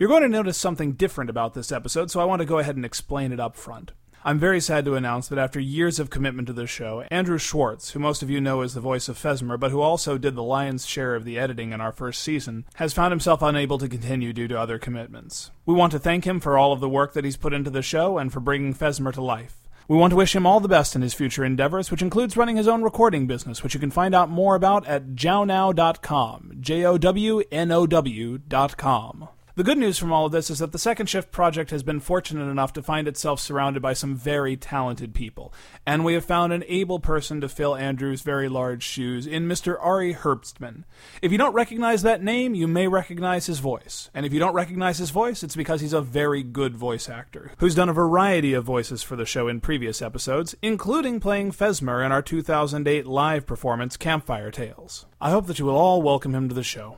You're going to notice something different about this episode, so I want to go ahead and explain it up front. I'm very sad to announce that after years of commitment to the show, Andrew Schwartz, who most of you know as the voice of Fesmer, but who also did the lion's share of the editing in our first season, has found himself unable to continue due to other commitments. We want to thank him for all of the work that he's put into the show and for bringing Fesmer to life. We want to wish him all the best in his future endeavors, which includes running his own recording business, which you can find out more about at jownow.com. J O W N O W.com. The good news from all of this is that the Second Shift project has been fortunate enough to find itself surrounded by some very talented people, and we have found an able person to fill Andrew's very large shoes in Mr. Ari Herbstman. If you don't recognize that name, you may recognize his voice, and if you don't recognize his voice, it's because he's a very good voice actor, who's done a variety of voices for the show in previous episodes, including playing Fesmer in our 2008 live performance Campfire Tales. I hope that you will all welcome him to the show.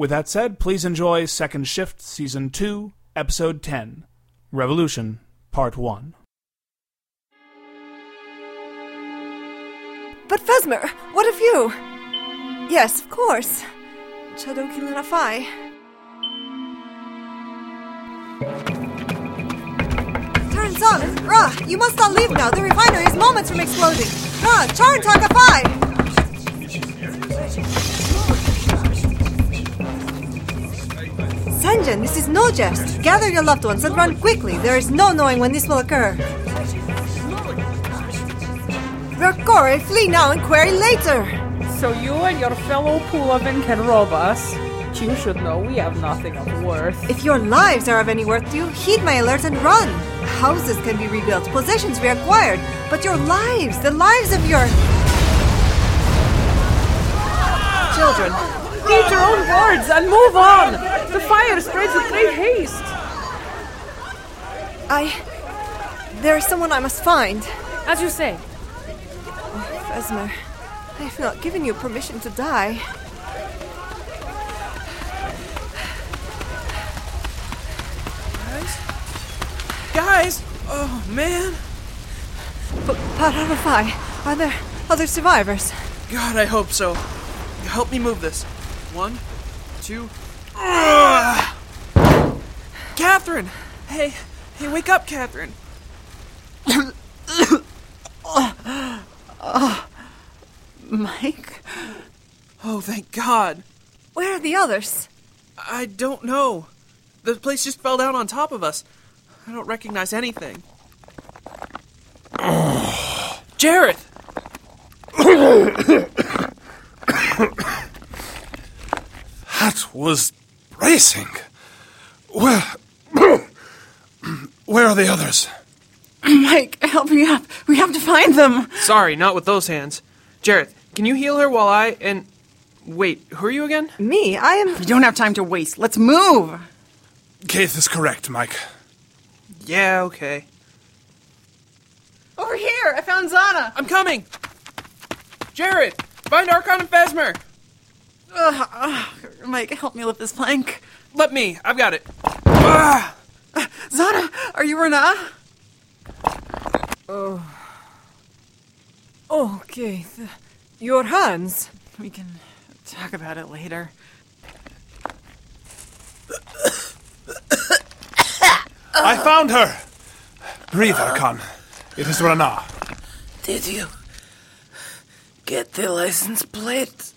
With that said, please enjoy Second Shift Season 2, Episode 10 Revolution, Part 1. But Fesmer, what of you? Yes, of course. Chadoki Lunafai. Turns on! Ra, you must not leave now. The refinery is moments from exploding. Ra, Charntaka 5! Senjin, this is no jest. Gather your loved ones and run quickly. There is no knowing when this will occur. Rakore, flee now and query later. So you and your fellow Pulavin can rob us. You should know we have nothing of worth. If your lives are of any worth to you, heed my alert and run. Houses can be rebuilt, possessions reacquired, but your lives, the lives of your children. Eat your own words and move on! The fire spreads with great haste! I. There is someone I must find. As you say, Oh, Fesmer, I have not given you permission to die. Guys! Guys Oh, man! But Paranafai, are there other survivors? God, I hope so. Help me move this. One, two. Ugh! Catherine! Hey, hey, wake up, Catherine! Mike? Oh, thank God. Where are the others? I don't know. The place just fell down on top of us. I don't recognize anything. Jareth! That was bracing. Where. Where are the others? Mike, help me up. We have to find them. Sorry, not with those hands. Jareth, can you heal her while I and. Wait, who are you again? Me? I am. We don't have time to waste. Let's move. Keith is correct, Mike. Yeah, okay. Over here. I found Zana. I'm coming! Jareth, find Archon and Fesmer! Ugh, ugh. Mike, help me lift this plank. Let me, I've got it. Ah! Zana, are you Rana? Oh. Okay. th- Your hands. We can talk about it later. I found her! Breathe, Archon. It is Rana. Did you get the license plate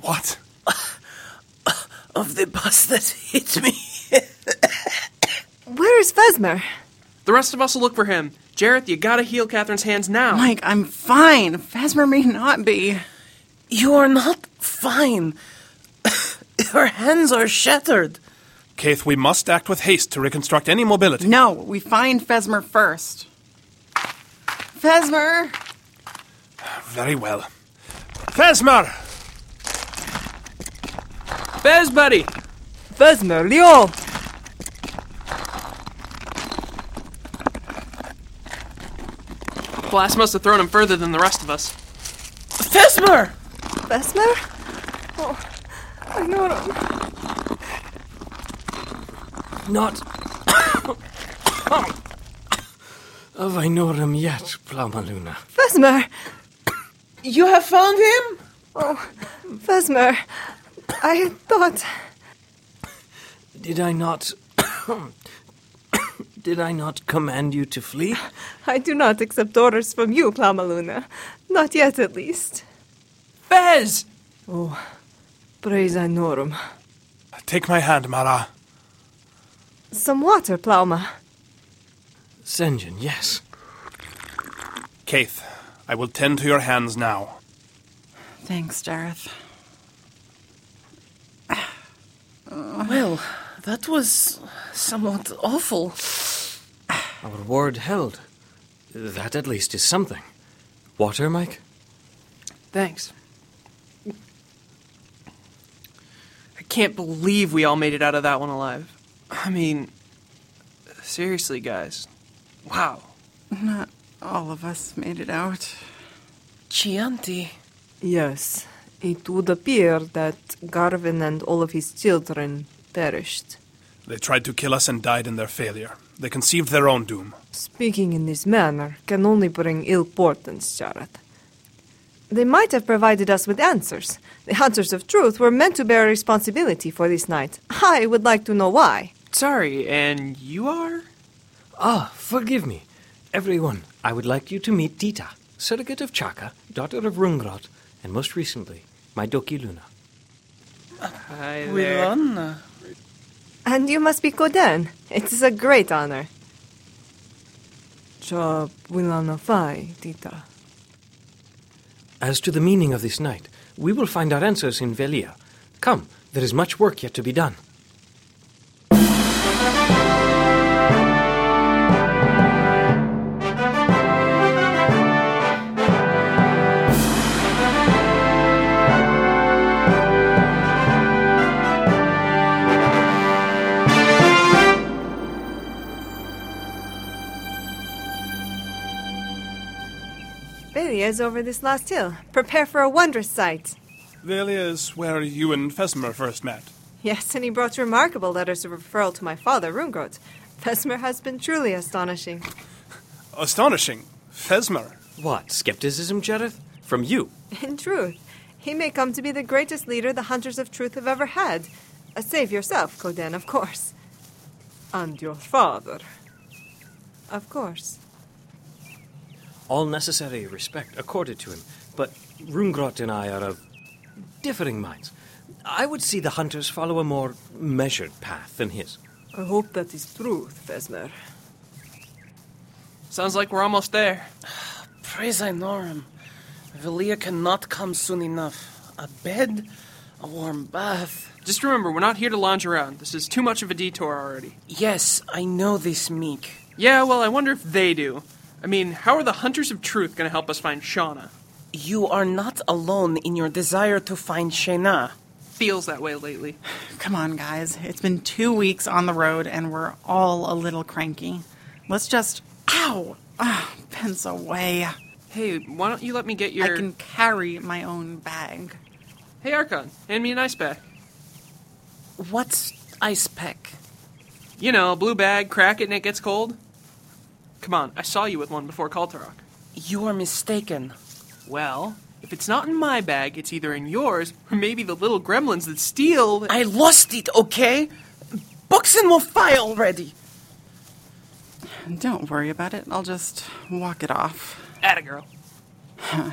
What? of the bus that hit me? Where is Fesmer? The rest of us will look for him. Jareth, you gotta heal Catherine's hands now. Mike, I'm fine. Fesmer may not be. You are not fine. Your hands are shattered. Keith, we must act with haste to reconstruct any mobility. No, we find Fesmer first. Fesmer! Very well. Fesmer! Fez, buddy! Fesmer, Leo! Blast must have thrown him further than the rest of us. Fesmer! Fesmer? Oh, I know him. Not. of oh, I know him yet, Plamaluna. Fesmer! You have found him? Oh, Fesmer. I thought. Did I not. Did I not command you to flee? I do not accept orders from you, Plamaluna. Not yet, at least. Fez! Oh, praise Anorum. Take my hand, Mara. Some water, Plauma. Senjin, yes. Kaith, I will tend to your hands now. Thanks, Jareth. Well, that was somewhat awful. Our word held. That at least is something. Water, Mike? Thanks. I can't believe we all made it out of that one alive. I mean, seriously, guys. Wow. Not all of us made it out. Chianti. Yes, it would appear that Garvin and all of his children perished. They tried to kill us and died in their failure. They conceived their own doom. Speaking in this manner can only bring ill portents, Jareth. They might have provided us with answers. The Hunters of Truth were meant to bear responsibility for this night. I would like to know why. Sorry, and you are? Ah, forgive me. Everyone, I would like you to meet Dita, surrogate of Chaka, daughter of Rungrot, and most recently, my Doki Luna. Hi there. Wilana. And you must be Koden. It is a great honor. Cha Wilana Fai, Tita. As to the meaning of this night, we will find our answers in Velia. Come, there is much work yet to be done. Is over this last hill. Prepare for a wondrous sight. Velia is where you and Fesmer first met. Yes, and he brought remarkable letters of referral to my father, Rungrot. Vesmer has been truly astonishing. Astonishing. Fesmer. What, skepticism, Jareth? From you? In truth, he may come to be the greatest leader the Hunters of Truth have ever had. Uh, save yourself, Koden, of course. And your father. Of course. All necessary respect accorded to him, but Rungrot and I are of differing minds. I would see the hunters follow a more measured path than his. I hope that is truth, Vesmer. Sounds like we're almost there. Praise Inorum. Velia cannot come soon enough. A bed, a warm bath. Just remember, we're not here to lounge around. This is too much of a detour already. Yes, I know this, Meek. Yeah, well, I wonder if they do. I mean, how are the Hunters of Truth going to help us find Shauna? You are not alone in your desire to find Shayna. Feels that way lately. Come on, guys. It's been two weeks on the road and we're all a little cranky. Let's just. Ow! Ah, Ben's away. Hey, why don't you let me get your. I can carry my own bag. Hey, Archon, hand me an ice pack. What's ice pack? You know, a blue bag, crack it and it gets cold. Come on, I saw you with one before Kaltarok. You are mistaken. Well, if it's not in my bag, it's either in yours, or maybe the little gremlins that steal. I lost it, okay? Buxton will fly already. Don't worry about it. I'll just walk it off. Atta girl.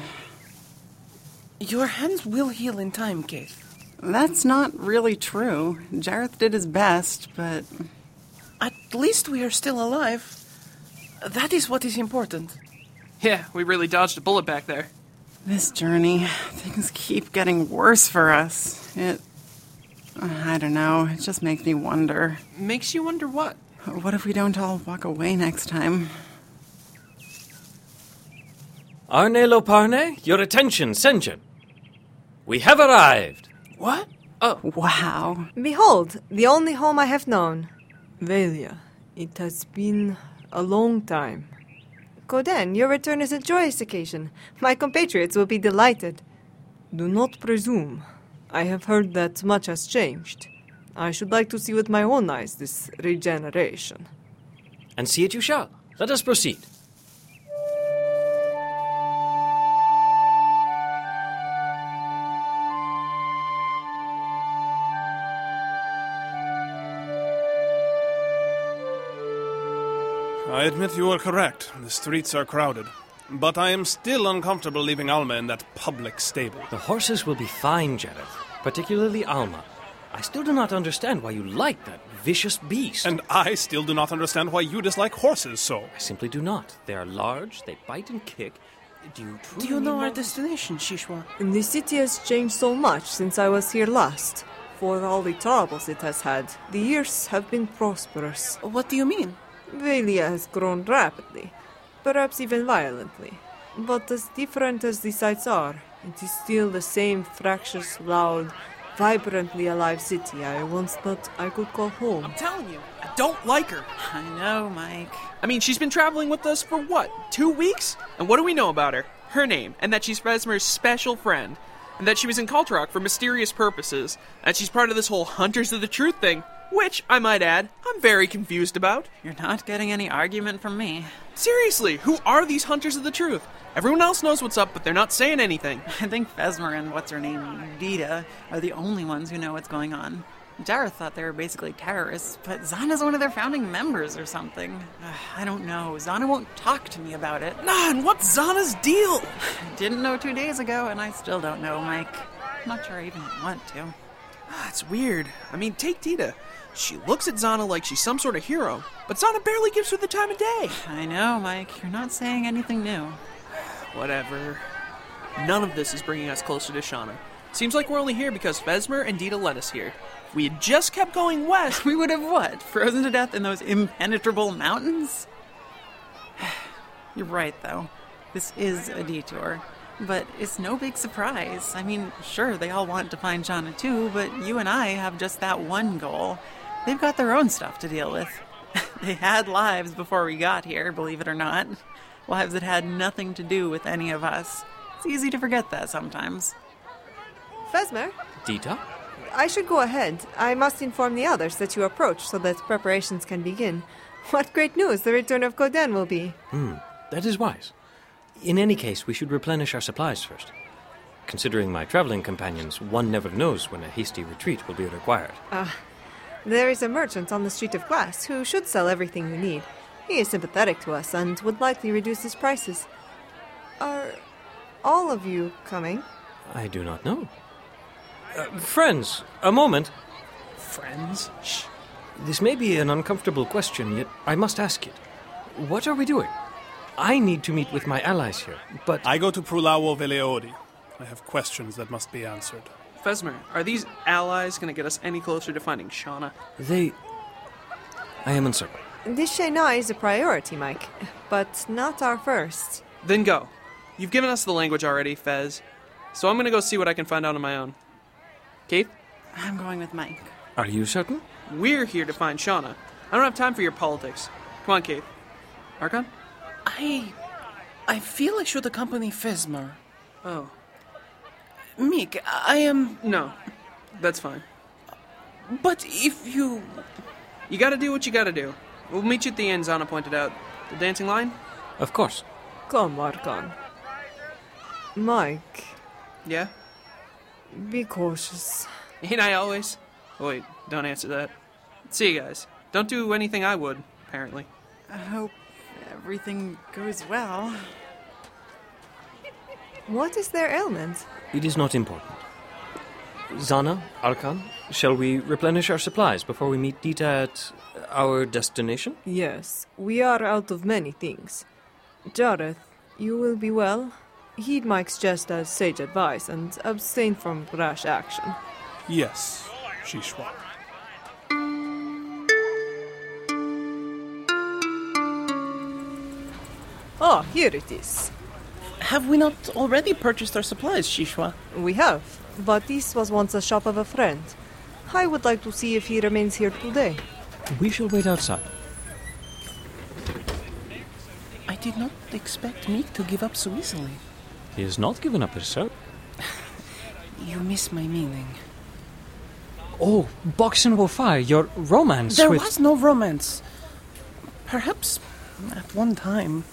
Your hands will heal in time, Keith. That's not really true. Jareth did his best, but At least we are still alive. That is what is important. Yeah, we really dodged a bullet back there. this journey, things keep getting worse for us. It. I don't know. It just makes me wonder. Makes you wonder what? What if we don't all walk away next time? Arne Loparne, your attention, Senjin. We have arrived. What? Oh, Wow. Behold, the only home I have known. Velia, it has been a long time. Koden, your return is a joyous occasion. My compatriots will be delighted. Do not presume. I have heard that much has changed. I should like to see with my own eyes this regeneration. And see it you shall. Let us proceed. I admit you are correct. The streets are crowded. But I am still uncomfortable leaving Alma in that public stable. The horses will be fine, Jareth, particularly Alma. I still do not understand why you like that vicious beast. And I still do not understand why you dislike horses so. I simply do not. They are large, they bite and kick. Do you truly Do you know our destination, Shishwa? The city has changed so much since I was here last. For all the troubles it has had, the years have been prosperous. What do you mean? Velia has grown rapidly, perhaps even violently. But as different as the sights are, it is still the same fractious, loud, vibrantly alive city I once thought I could call home. I'm telling you, I don't like her. I know, Mike. I mean, she's been traveling with us for what, two weeks? And what do we know about her? Her name, and that she's Vesmer's special friend, and that she was in Kulturok for mysterious purposes, and she's part of this whole Hunters of the Truth thing, which, I might add, I'm very confused about. You're not getting any argument from me. Seriously, who are these Hunters of the Truth? Everyone else knows what's up, but they're not saying anything. I think Fesmer and what's her name, Dita, are the only ones who know what's going on. Jareth thought they were basically terrorists, but Zana's one of their founding members or something. I don't know. Zana won't talk to me about it. Nah, and what's Zana's deal? I didn't know two days ago, and I still don't know, Mike. I'm not sure I even want to. Ah, it's weird. I mean, take Dita. She looks at Zana like she's some sort of hero, but Zana barely gives her the time of day. I know, Mike. You're not saying anything new. Whatever. None of this is bringing us closer to Shauna. Seems like we're only here because Vesmer and Dita led us here. If we had just kept going west, We would have what? Frozen to death in those impenetrable mountains? You're right, though. This is a detour. But it's no big surprise. I mean, sure, they all want to find Shauna too, but you and I have just that one goal. They've got their own stuff to deal with. they had lives before we got here, believe it or not. Lives that had nothing to do with any of us. It's easy to forget that sometimes. Fesmer, Dita? I should go ahead. I must inform the others that you approach so that preparations can begin. What great news the return of Coden will be. Hmm, that is wise. In any case, we should replenish our supplies first. Considering my traveling companions, one never knows when a hasty retreat will be required. Ah, There is a merchant on the Street of Glass who should sell everything we need. He is sympathetic to us and would likely reduce his prices. Are all of you coming? I do not know. Uh, friends, a moment. friends. Shh. This may be an uncomfortable question, yet I must ask it. What are we doing? I need to meet with my allies here, but I go to Prulawo Veleodi. I have questions that must be answered. Vesmer, are these allies going to get us any closer to finding Shauna? they. I am uncertain. This Shayna is a priority, Mike, but not our first. Then go. You've given us the language already, Fez. So I'm going to go see what I can find out on my own. Keith, I'm going with Mike. Are you certain? we're here to find Shauna. I don't have time for your politics. Come on, Keith. Archon? I. I feel I should accompany Fesmer. Oh, Meek, I am. no. That's fine. But if you. You gotta do what you gotta do. We'll meet you at the end, Zana pointed out. The dancing line? Of course. Come, Arkan. Mike, Yeah? be cautious. Ain't I always? Oh, wait, don't answer that. See you guys. Don't do anything I would, apparently. I hope everything goes well. What is their ailment? It is not important. Zana, Arkan, shall we replenish our supplies before we meet Dita at our destination? Yes, we are out of many things. Jareth, you will be well. Heed Mike's just as sage advice and abstain from rash action. Yes, she swore. Ah, here it is. Have we not already purchased our supplies, Shishwa? We have, but this was once a shop of a friend. I would like to see if he remains here today. We shall wait outside. I did not expect Meek to give up so easily. He has not given up his soap. You miss my meaning. Oh, Boxen will fire your romance There with. was no romance. Perhaps at one time,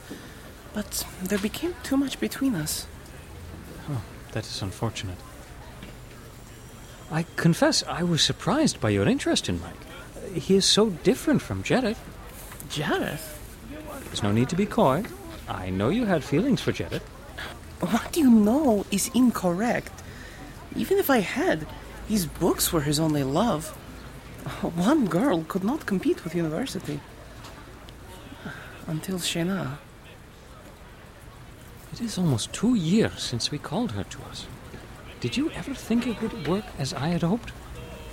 but there became too much between us. Oh, That is unfortunate. I confess I was surprised by your interest in Mike. He is so different from Jareth. Jareth? There's no need to be coy. I know you had feelings for Jedith. What you know is incorrect. Even if I had, his books were his only love. One girl could not compete with university. Until Shena. It is almost two years since we called her to us. Did you ever think it would work as I had hoped?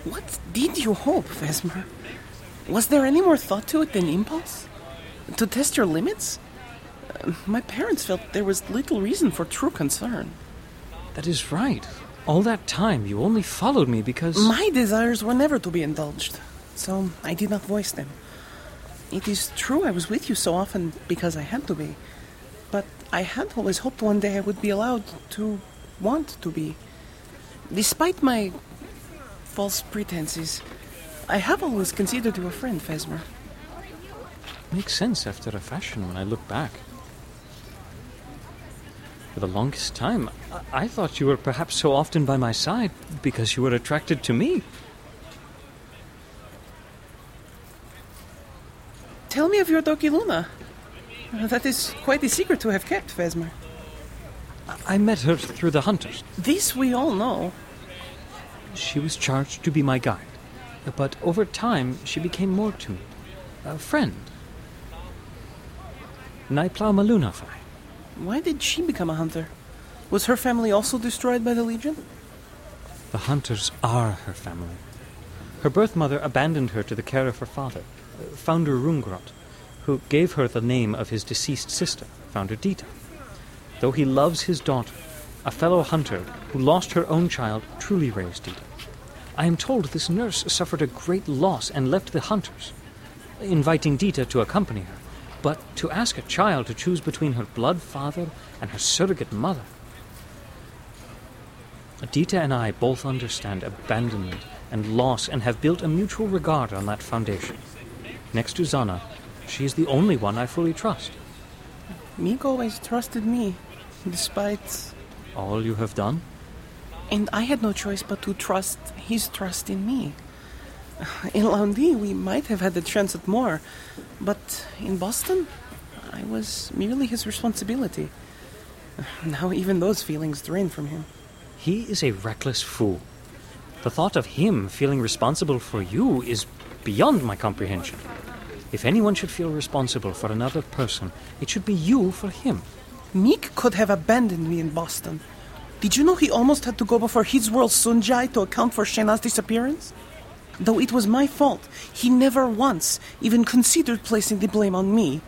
What did you hope, Vesmer? Was there any more thought to it than impulse? To test your limits? Uh, my parents felt there was little reason for true concern. That is right. All that time you only followed me because. My desires were never to be indulged, so I did not voice them. It is true I was with you so often because I had to be, I had always hoped one day I would be allowed to want to be. Despite my false pretenses, I have always considered you a friend, Fesmer. Makes sense after a fashion when I look back. For the longest time, I, I thought you were perhaps so often by my side because you were attracted to me. Tell me of your Doki Luna. That is quite a secret to have kept, Vesmer. I- met her through the hunters. This we all know. She was charged to be my guide. But over time, she became more to me. A friend. Naiplau Malunafai. Why did she become a hunter? Was her family also destroyed by the Legion? The hunters are her family. Her birth mother abandoned her to the care of her father, Founder Rungrot, who gave her the name of his deceased sister, Founder Dita. Though he loves his daughter, a fellow hunter who lost her own child truly raised Dita. I am told this nurse suffered a great loss and left the hunters, inviting Dita to accompany her. But to ask a child to choose between her blood father and her surrogate mother, Adita and I both understand abandonment and loss and have built a mutual regard on that foundation. Next to Zana, she is the only one I fully trust. Meek always trusted me, despite. All you have done? And I had no choice but to trust his trust in me. In Laundi, we might have had the chance at more, but in Boston, I was merely his responsibility. Now even those feelings drain from him. He is a reckless fool. The thought of him feeling responsible for you is beyond my comprehension. If anyone should feel responsible for another person, it should be you for him. Meek could have abandoned me in Boston. Did you know he almost had to go before his world Sunjai to account for Shena's disappearance? Though it was my fault, he never once even considered placing the blame on me.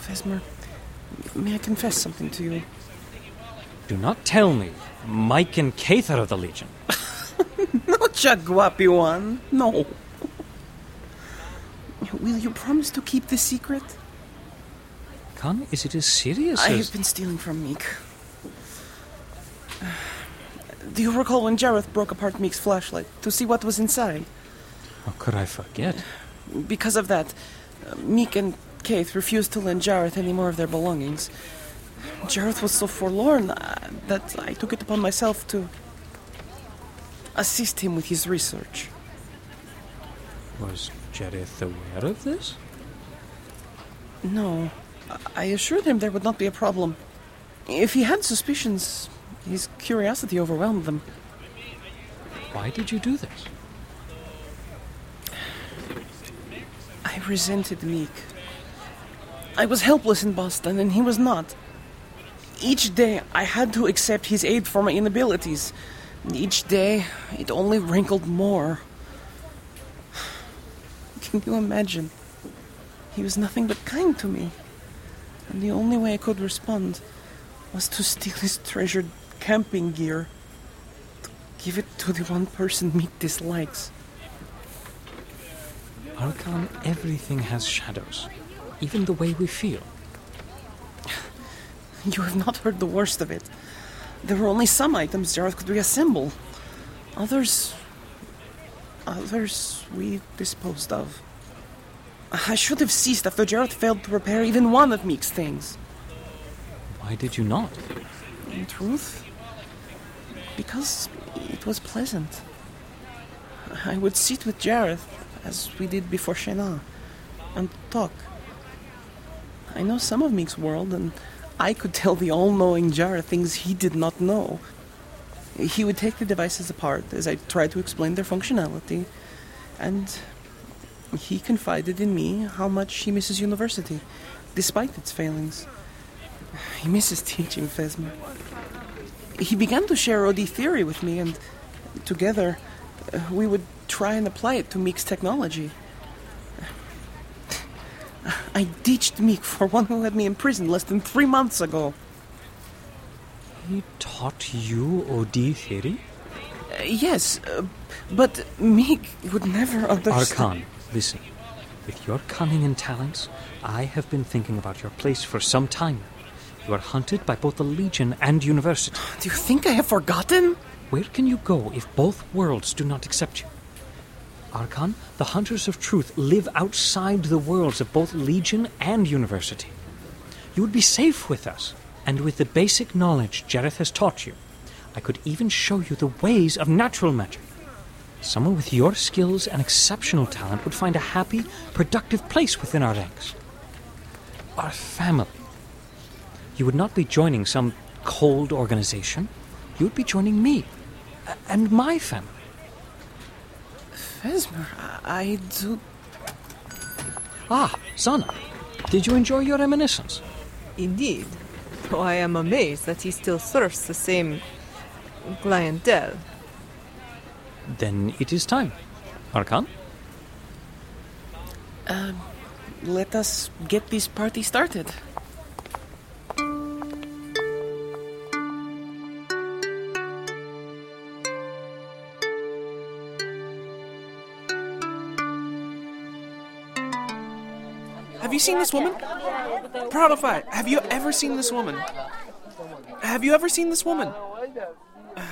Fesmer, may I confess something to you? Do not tell me Mike and Kaith are of the Legion. No, Chagwapi one. No. Will you promise to keep the secret? Khan, is it as serious I as... have been stealing from Meek. Do you recall when Jareth broke apart Meek's flashlight to see what was inside? How could I forget? Because of that, Meek and Kaith refused to lend Jareth any more of their belongings. Jareth was so forlorn uh, that I took it upon myself to assist him with his research. Was Jareth aware of this? No, I- I assured him there would not be a problem. If he had suspicions, his curiosity overwhelmed them. Why did you do this? I resented Meek. I was helpless in Boston, and he was not. Each day, I had to accept his aid for my inabilities. Each day, it only wrinkled more. Can you imagine? He was nothing but kind to me. And the only way I could respond was to steal his treasured camping gear. To give it to the one person Meek dislikes. Arkan, everything has shadows. Even the way we feel. You have not heard the worst of it. There were only some items Jareth could reassemble. Others. Others we disposed of. I should have ceased after Jareth failed to repair even one of Meek's things. Why did you not? In truth, because it was pleasant. I would sit with Jareth as we did before Shena, and talk. I know some of Meek's world, and I could tell the all knowing Jar things he did not know. He would take the devices apart as I tried to explain their functionality, and he confided in me how much he misses university, despite its failings. He misses teaching Fesmer. He began to share OD theory with me, and together uh, we would try and apply it to Meek's technology. I ditched Meek for one who had me imprisoned less than three months ago. He taught you OD theory? Uh, yes, uh, but Meek would never understand. Arkan, listen. With your cunning and talents, I have been thinking about your place for some time. You are hunted by both the Legion and University. Do you think I have forgotten? Where can you go if both worlds do not accept you? Arkan, the Hunters of Truth live outside the worlds of both Legion and University. You would be safe with us, and with the basic knowledge Jareth has taught you, I could even show you the ways of natural magic. Someone with your skills and exceptional talent would find a happy, productive place within our ranks. Our family. You would not be joining some cold organization. You would be joining me and my family. Fesmer, I, I do. Ah, Sana, did you enjoy your reminiscence? Indeed. Though I am amazed that he still serves the same clientele. Then it is time. Arkan? Let us get this party started. Have you seen this woman? Proudify, have you ever seen this woman? Have you ever seen this woman?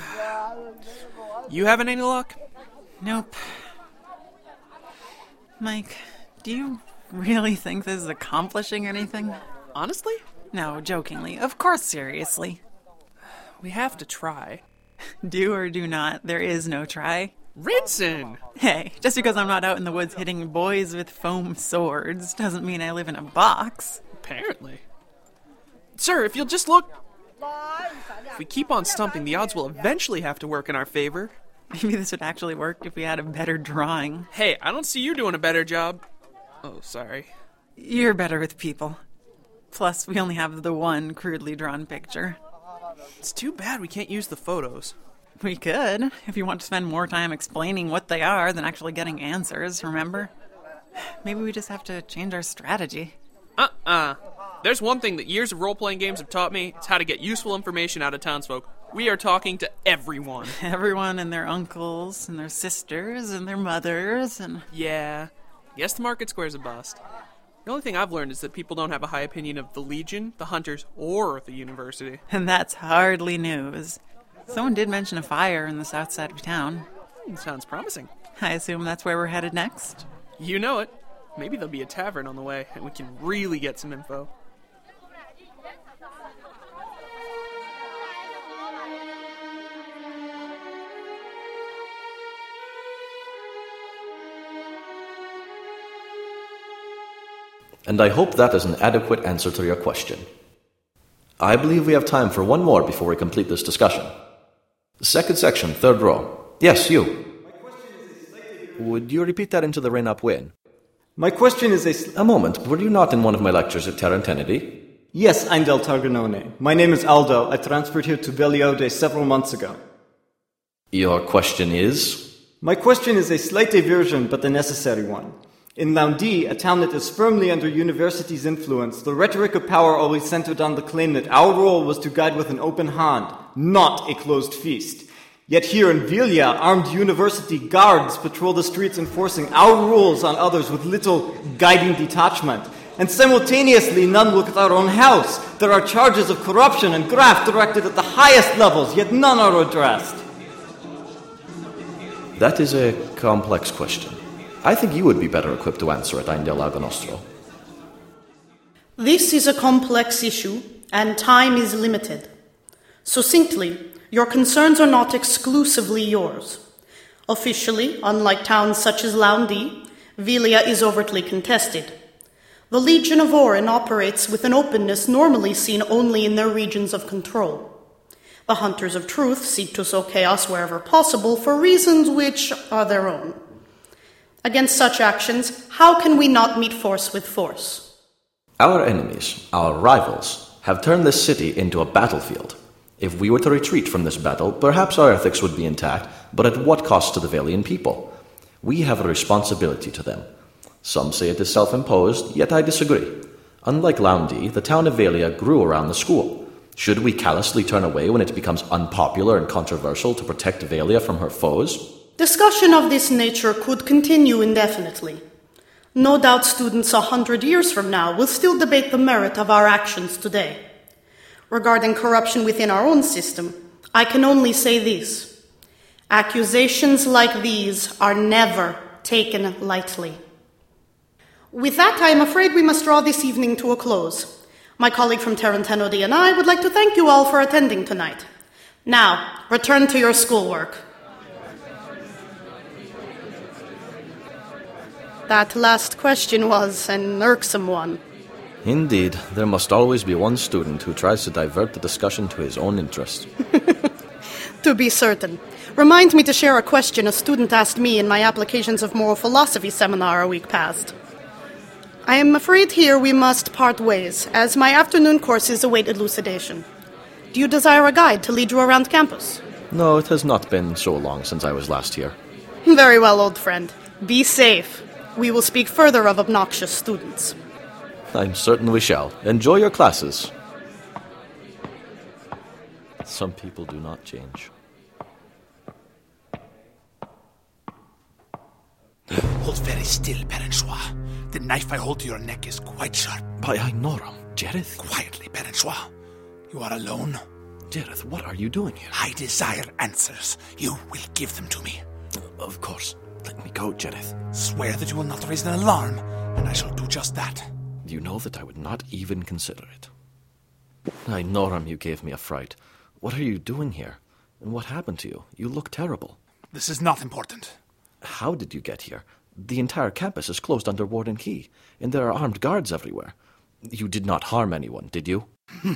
You having any luck? Nope. Mike, do you really think this is accomplishing anything? Honestly? No, jokingly. Of course, seriously. We have to try. Do or do not, there is no try. Rinson! Hey, just because I'm not out in the woods hitting boys with foam swords doesn't mean I live in a box. Apparently. Sir, if you'll just look. If we keep on stumping, the odds will eventually have to work in our favor. Maybe this would actually work if we had a better drawing. Hey, I don't see you doing a better job. Oh, sorry. You're better with people. Plus, we only have the one crudely drawn picture. It's too bad we can't use the photos. We could, if you want to spend more time explaining what they are than actually getting answers, remember? Maybe we just have to change our strategy. Uh uh There's one thing that years of role playing games have taught me it's how to get useful information out of townsfolk. We are talking to everyone. Everyone and their uncles and their sisters and their mothers and. Yeah. Guess the market square's a bust. The only thing I've learned is that people don't have a high opinion of the Legion, the Hunters, or the University. And that's hardly news. Someone did mention a fire in the south side of town. Hmm, sounds promising. I assume that's where we're headed next. You know it. Maybe there'll be a tavern on the way, and we can really get some info. And I hope that is an adequate answer to your question. I believe we have time for one more before we complete this discussion. Second section, third row. Yes, you. Would you repeat that into the rain up win? My question is a. Sl- A moment, were you not in one of my lectures at Tarantinity? yes, I'm Del Targanone. My name is Aldo. I transferred here to Veliode several months ago. Your question is? My question is a slight diversion, but a necessary one. In Laundi, a town that is firmly under university's influence, the rhetoric of power always centered on the claim that our role was to guide with an open hand, not a closed feast. Yet here in Vilia, armed university guards patrol the streets enforcing our rules on others with little guiding detachment. And simultaneously, none look at our own house. There are charges of corruption and graft directed at the highest levels, yet none are addressed. That is a complex question. I think you would be better equipped to answer it, Eindel Agonostro. This is a complex issue, and time is limited. Succinctly, your concerns are not exclusively yours. Officially, unlike towns such as Laundi, Velia is overtly contested. The Legion of Orin operates with an openness normally seen only in their regions of control. The Hunters of Truth seek to sow chaos wherever possible for reasons which are their own. Against such actions, how can we not meet force with force? Our enemies, our rivals, have turned this city into a battlefield. If we were to retreat from this battle, perhaps our ethics would be intact, but at what cost to the Valian people? We have a responsibility to them. Some say it is self imposed, yet I disagree. Unlike Laundi, the town of Valia grew around the school. Should we callously turn away when it becomes unpopular and controversial to protect Valia from her foes? Discussion of this nature could continue indefinitely. No doubt students a hundred years from now will still debate the merit of our actions today. Regarding corruption within our own system, I can only say this. Accusations like these are never taken lightly. With that, I am afraid we must draw this evening to a close. My colleague from Tarantino D and I would like to thank you all for attending tonight. Now, return to your schoolwork. That last question was an irksome one. Indeed, there must always be one student who tries to divert the discussion to his own interest. To be certain. Remind me to share a question a student asked me in my Applications of Moral Philosophy seminar a week past. I am afraid here we must part ways, as my afternoon courses await elucidation. Do you desire a guide to lead you around campus? No, it has not been so long since I was last here. Very well, old friend. Be safe. We will speak further of obnoxious students. I'm certain we shall. Enjoy your classes. Some people do not change. Hold very still, Perenchois. The knife I hold to your neck is quite sharp. By Inoram, Jareth? Quietly, Perenchois. You are alone? Jareth, what are you doing here? I desire answers. You will give them to me. Of course. Let me go, Jareth. Swear that you will not raise an alarm, and I shall do just that. You know that I would not even consider it. Inoram, you gave me a fright. What are you doing here? And what happened to you? You look terrible. This is not important. How did you get here? The entire campus is closed under warden key, and there are armed guards everywhere. You did not harm anyone, did you? Hmm.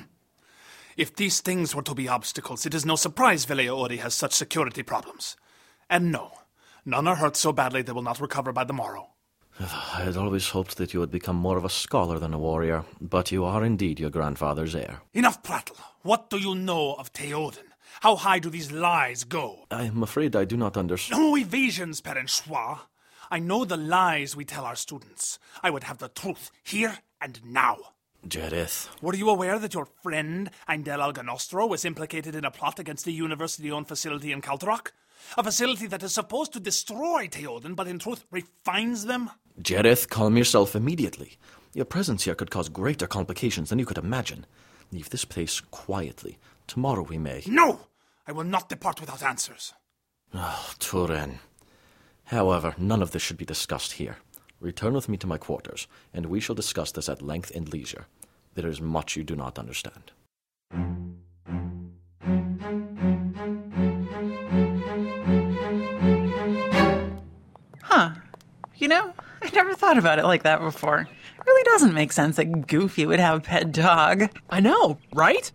If these things were to be obstacles, it is no surprise Velia has such security problems. And no, none are hurt so badly they will not recover by the morrow. I had always hoped that you would become more of a scholar than a warrior, but you are indeed your grandfather's heir. Enough prattle. What do you know of Theoden? How high do these lies go? I am afraid I do not understand. No evasions, Perenchois. I know the lies we tell our students. I would have the truth here and now. Jareth. Were you aware that your friend, Eindel Alganostro, was implicated in a plot against the university owned facility in Kaltarok? A facility that is supposed to destroy Theoden, but in truth refines them? Jareth, calm yourself immediately. Your presence here could cause greater complications than you could imagine. Leave this place quietly. Tomorrow we may. No! I will not depart without answers. Oh, Turin. However, none of this should be discussed here. Return with me to my quarters, and we shall discuss this at length and leisure. There is much you do not understand. Never thought about it like that before. It really doesn't make sense that Goofy would have a pet dog. I know, right?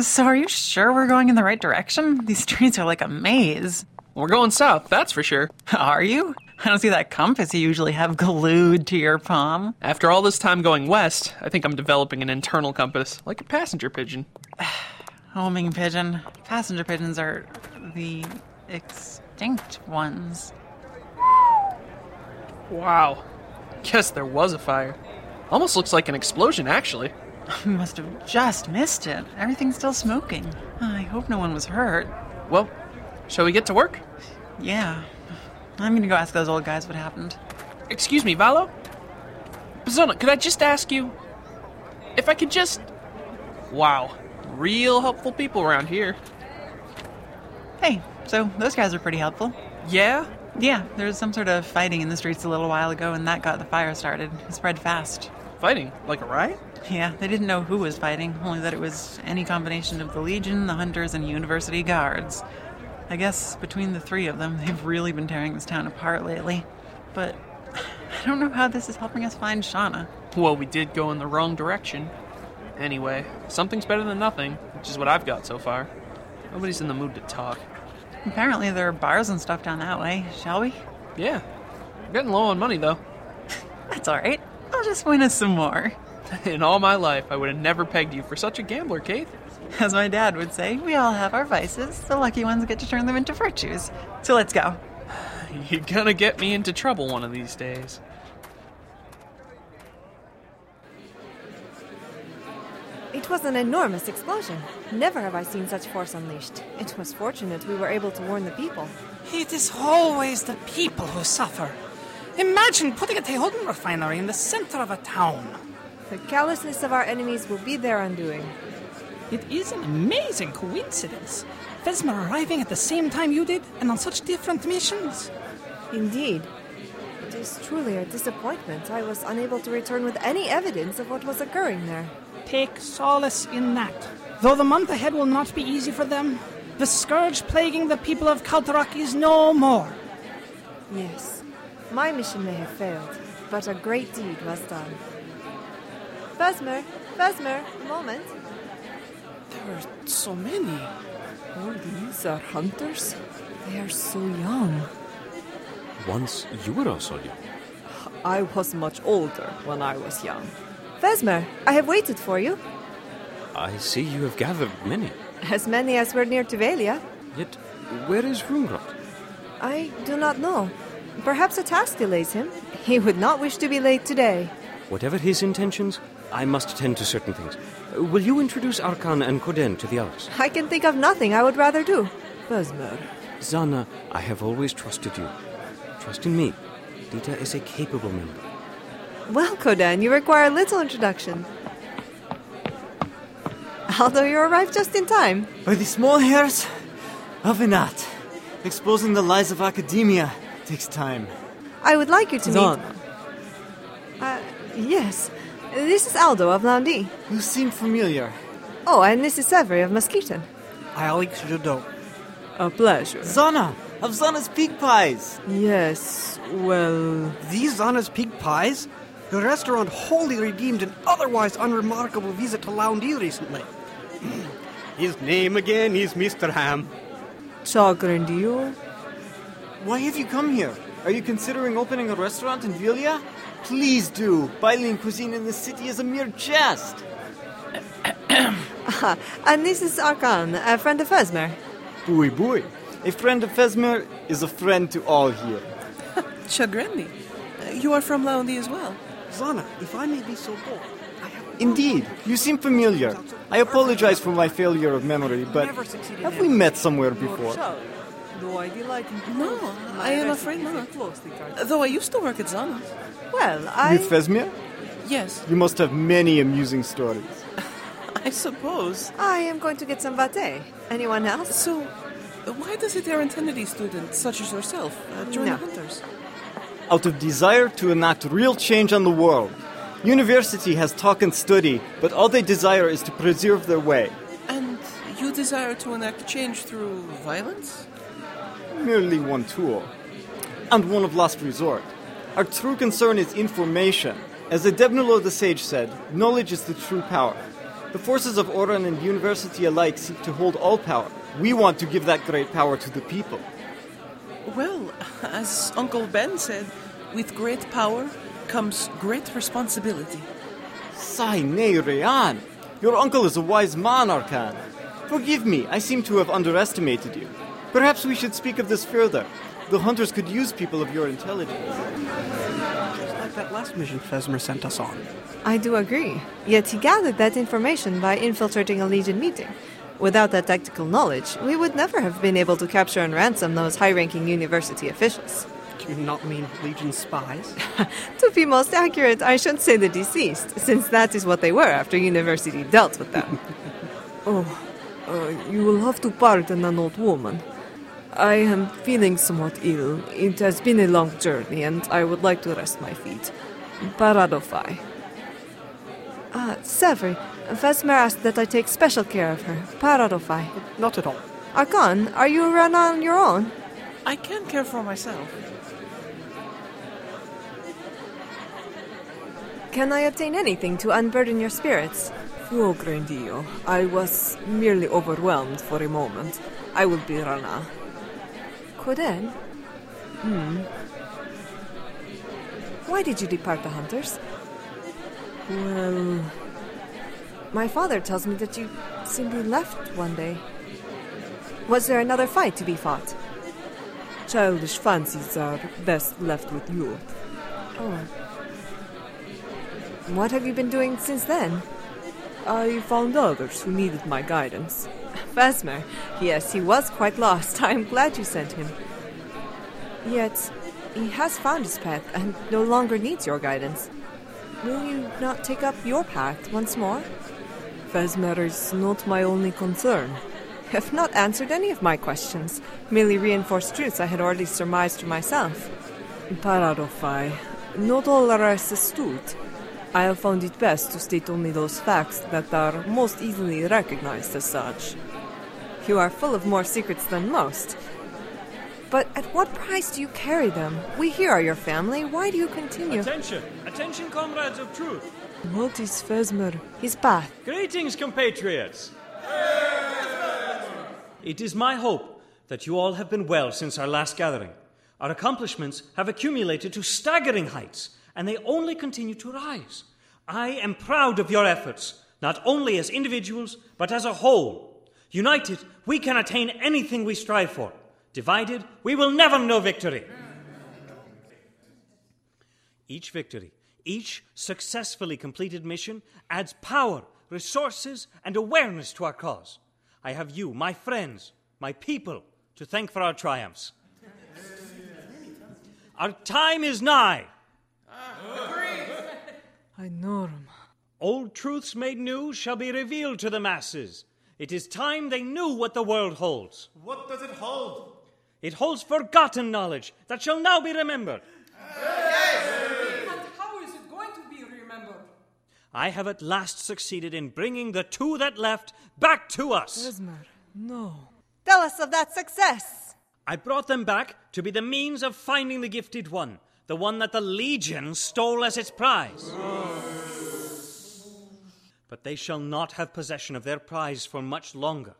So, are you sure we're going in the right direction? These streets are like a maze. We're going south, that's for sure. Are you? I don't see that compass you usually have glued to your palm. After all this time going west, I think I'm developing an internal compass, like a passenger pigeon. Homing pigeon. Passenger pigeons are the extinct ones. Wow. Guess there was a fire. Almost looks like an explosion, actually. We must have just missed it. Everything's still smoking. I hope no one was hurt. Well, shall we get to work? Yeah. I'm gonna go ask those old guys what happened. Excuse me, Valo? Bazona, could I just ask you if I could just. Wow. Real helpful people around here. Hey, so those guys are pretty helpful. Yeah? Yeah, there was some sort of fighting in the streets a little while ago, and that got the fire started. It spread fast. Fighting? Like a riot? Yeah, they didn't know who was fighting, only that it was any combination of the Legion, the Hunters, and University Guards. I guess between the three of them, they've really been tearing this town apart lately. But I don't know how this is helping us find Shauna. Well, we did go in the wrong direction. Anyway, something's better than nothing, which is what I've got so far. Nobody's in the mood to talk. Apparently, there are bars and stuff down that way. Shall we? Yeah. We're getting low on money, though. That's all right. I'll just win us some more. In all my life, I would have never pegged you for such a gambler, Kate. As my dad would say, we all have our vices. The lucky ones get to turn them into virtues. So let's go. You're gonna get me into trouble one of these days. It was an enormous explosion. Never have I seen such force unleashed. It was fortunate we were able to warn the people. It is always the people who suffer. Imagine putting a Tehoden refinery in the center of a town. The callousness of our enemies will be their undoing. It is an amazing coincidence. Fesmer arriving at the same time you did and on such different missions. Indeed. It is truly a disappointment. I was unable to return with any evidence of what was occurring there. Take solace in that. Though the month ahead will not be easy for them, the scourge plaguing the people of Kaltarak is no more. Yes, my mission may have failed, but a great deed was done. Fesmer, Fesmer, a moment. There are so many. All these are hunters? They are so young. Once you were also young. I was much older when I was young. Fesmer, I have waited for you. I see you have gathered many. As many as were near Tuvalia. Yet, where is Rungrot? I do not know. Perhaps a task delays him. He would not wish to be late today. Whatever his intentions, I must attend to certain things. Will you introduce Arkan and Koden to the others? I can think of nothing I would rather do. Fesmer. Zana, I have always trusted you. Trust in me. Dita is a capable member. Well, Kodan, you require a little introduction. Although you arrived just in time. By the small hairs of Inat. Exposing the lies of academia takes time. I would like you to Zana. meet. Uh, yes. This is Aldo of Laundi. You seem familiar. Oh, and this is Severy of Musketon. Alex Jadot. A pleasure. Zana of Zana's Pig Pies. Yes, well. These Zana's Pig Pies? The restaurant wholly redeemed an otherwise unremarkable visit to Loundy recently. His name again is Mr. Ham. Chagrindio? Why have you come here? Are you considering opening a restaurant in Vilia? Please do. Biling cuisine in the city is a mere jest. Ah, and this is Arkan, a friend of Fesmer. Bui bui. A friend of Fesmer is a friend to all here. Chagrendi. Uh, You are from Laundi as well. Zana, if I may be so bold. Indeed, you seem familiar. I apologize for my failure of memory, but have we met somewhere before? Do I delight in No, I am afraid not. Though I used to work at Zana. Well, I. With Fesmer? Yes, You must have many amusing stories. I suppose. I am going to get some vate. Anyone else? So, why does a Terrentennity student such as yourself uh, join No. the Hunters? Out of desire to enact real change on the world. University has talk and study, but all they desire is to preserve their way. And you desire to enact change through violence? Merely one tool. And one of last resort. Our true concern is information. As the Debnulo the Sage said, knowledge is the true power. The forces of Oran and University alike seek to hold all power. We want to give that great power to the people. Well, as Uncle Ben said, with great power comes great responsibility. Sai ne Rean! Your uncle is a wise man, Arkan. Forgive me, I seem to have underestimated you. Perhaps we should speak of this further. The hunters could use people of your intelligence. Just like that last mission Fesmer sent us on. I do agree. Yet he gathered that information by infiltrating a Legion meeting. Without that tactical knowledge, we would never have been able to capture and ransom those high ranking university officials. Do you not mean Legion spies? To be most accurate, I should say the deceased, since that is what they were after university dealt with them. oh, uh, you will have to pardon an old woman. I am feeling somewhat ill. It has been a long journey, and I would like to rest my feet. Paradofai. Ah, Severy, Fesmer asked that I take special care of her. Paradofai. Not at all. Arkan, are you run on your own? I can care for myself. Can I obtain anything to unburden your spirits? Oh, Grandio, I was merely overwhelmed for a moment. I will be Rana. Coden, Hmm. why did you depart the hunters? Well, My father tells me that you simply left one day. Was there another fight to be fought? childish fancies are best left with you. Oh. What have you been doing since then? I found others who needed my guidance. Fesmer. Yes, he was quite lost. I am glad you sent him. Yet, he has found his path and no longer needs your guidance. Will you not take up your path once more? Fesmer is not my only concern. You have not answered any of my questions, merely reinforced truths I had already surmised for myself. Paradophi, not all are as astute. I have found it best to state only those facts that are most easily recognized as such. You are full of more secrets than most. But at what price do you carry them? We here are your family. Why do you continue? Attention! Attention, comrades of truth! What is Fesmer? His path. Greetings, compatriots! It is my hope that you all have been well since our last gathering. Our accomplishments have accumulated to staggering heights, and they only continue to rise. I am proud of your efforts, not only as individuals, but as a whole. United, we can attain anything we strive for. Divided, we will never know victory. Each victory, each successfully completed mission adds power, resources, and awareness to our cause. I have you, my friends, my people, to thank for our triumphs. Our time is nigh. I know. Old truths made new shall be revealed to the masses. It is time they knew what the world holds. What does it hold? It holds forgotten knowledge that shall now be remembered. And how is it going to be remembered? I have at last succeeded in bringing the two that left back to us. Fesmer, no. Tell us of that success. I brought them back to be the means of finding the gifted one, the one that the Legion stole as its prize. But they shall not have possession of their prize for much longer,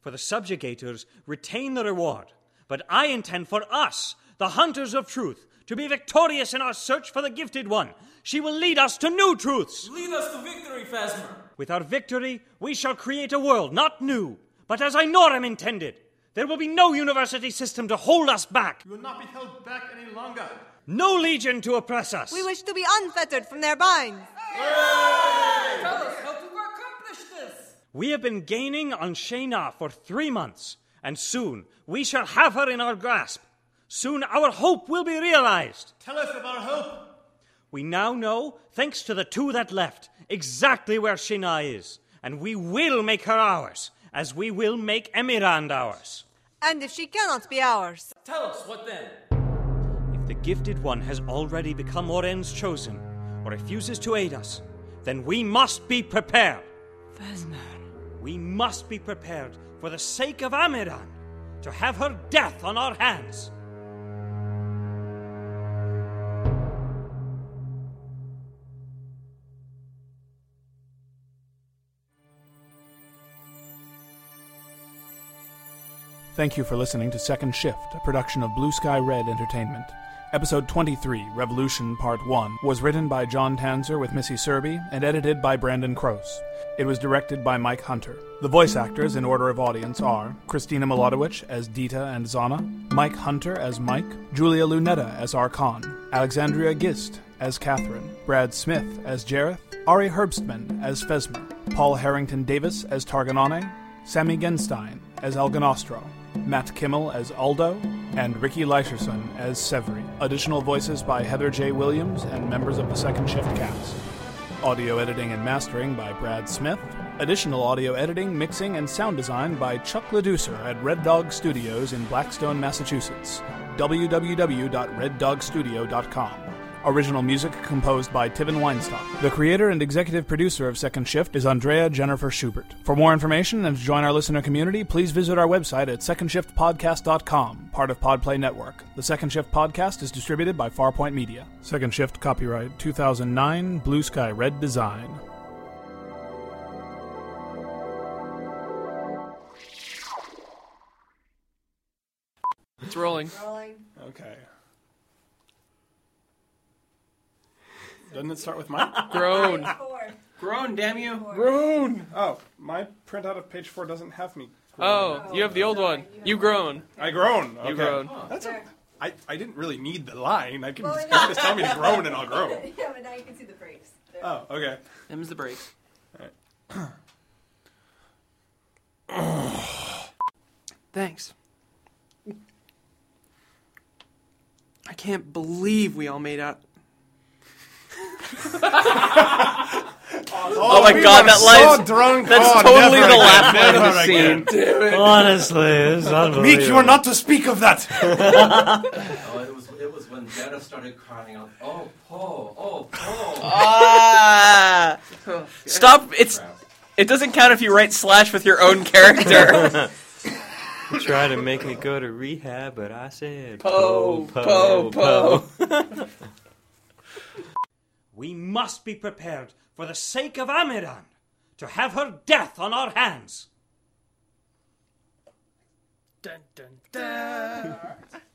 for the subjugators retain the reward. But I intend for us, the hunters of truth, to be victorious in our search for the gifted one. She will lead us to new truths. Lead us to victory, Fesmer. With our victory, we shall create a world not new, but as Inoram intended. There will be no university system to hold us back, We will not be held back any longer. no legion to oppress us. We wish to be unfettered from their binds. Tell us how to accomplish this. We have been gaining on Shayna for three months, and soon we shall have her in our grasp. Soon our hope will be realized. Tell us of our hope. We now know, thanks to the two that left, exactly where Shayna is, and we will make her ours, as we will make Emirand ours. And if she cannot be ours, Tell us what then? If the gifted one has already become Oren's chosen, or refuses to aid us, then we must be prepared. Fesmer. We must be prepared for the sake of Amiran to have her death on our hands. Thank you for listening to Second Shift, a production of Blue Sky Red Entertainment. Episode 23, Revolution Part 1, was written by John Tanzer with Missy Serby and edited by Brandon Kroos. It was directed by Mike Hunter. The voice actors in order of audience are Christina Milodowicz as Dita and Zana, Mike Hunter as Mike, Julia Lunetta as Archon, Alexandria Gist as Catherine, Brad Smith as Jareth, Ari Herbstman as Fesmer, Paul Harrington Davis as Targanone, Sammy Genstein as Alganostro, Matt Kimmel as Aldo, and Ricky Leisherson as Severy. Additional voices by Heather J. Williams and members of the Second Shift cast. Audio editing and mastering by Brad Smith. Additional audio editing, mixing, and sound design by Chuck Leducer at Red Dog Studios in Blackstone, Massachusetts. www.reddogstudio.com. Original music composed by Tivin Weinstock. The creator and executive producer of Second Shift is Andrea Jennifer Schubert. For more information and to join our listener community, please visit our website at secondshiftpodcast.com, part of Podplay Network. The Second Shift podcast is distributed by Farpoint Media. Second Shift copyright 2009 Blue Sky Red Design. It's rolling. Okay. Doesn't it start with mine? Groan. Groan, damn you. Groan. Oh, my printout of page four doesn't have me. Oh, you have the old one. You groan. I groan. Okay. You groan. That's a, I, I didn't really need the line. I can just, you just tell me to groan and I'll groan. yeah, but now you can see the breaks. Oh, okay. Them's the breaks. Thanks. I can't believe we all made out. Oh, my God, were that so line- drunk. that's Oh, totally the again, laugh line of never the scene. Damn it. Honestly, it's unbelievable. Meek, you are not to speak of that. Oh, it was it was when Dana started crying out. Oh, Paul! Oh, Paul! Ah! Stop! It's it doesn't count if you write slash with your own character. Try to make me go to rehab, but I said Po, po, po, po. We must be prepared, for the sake of Amiran, to have her death on our hands. Dun, dun, dun.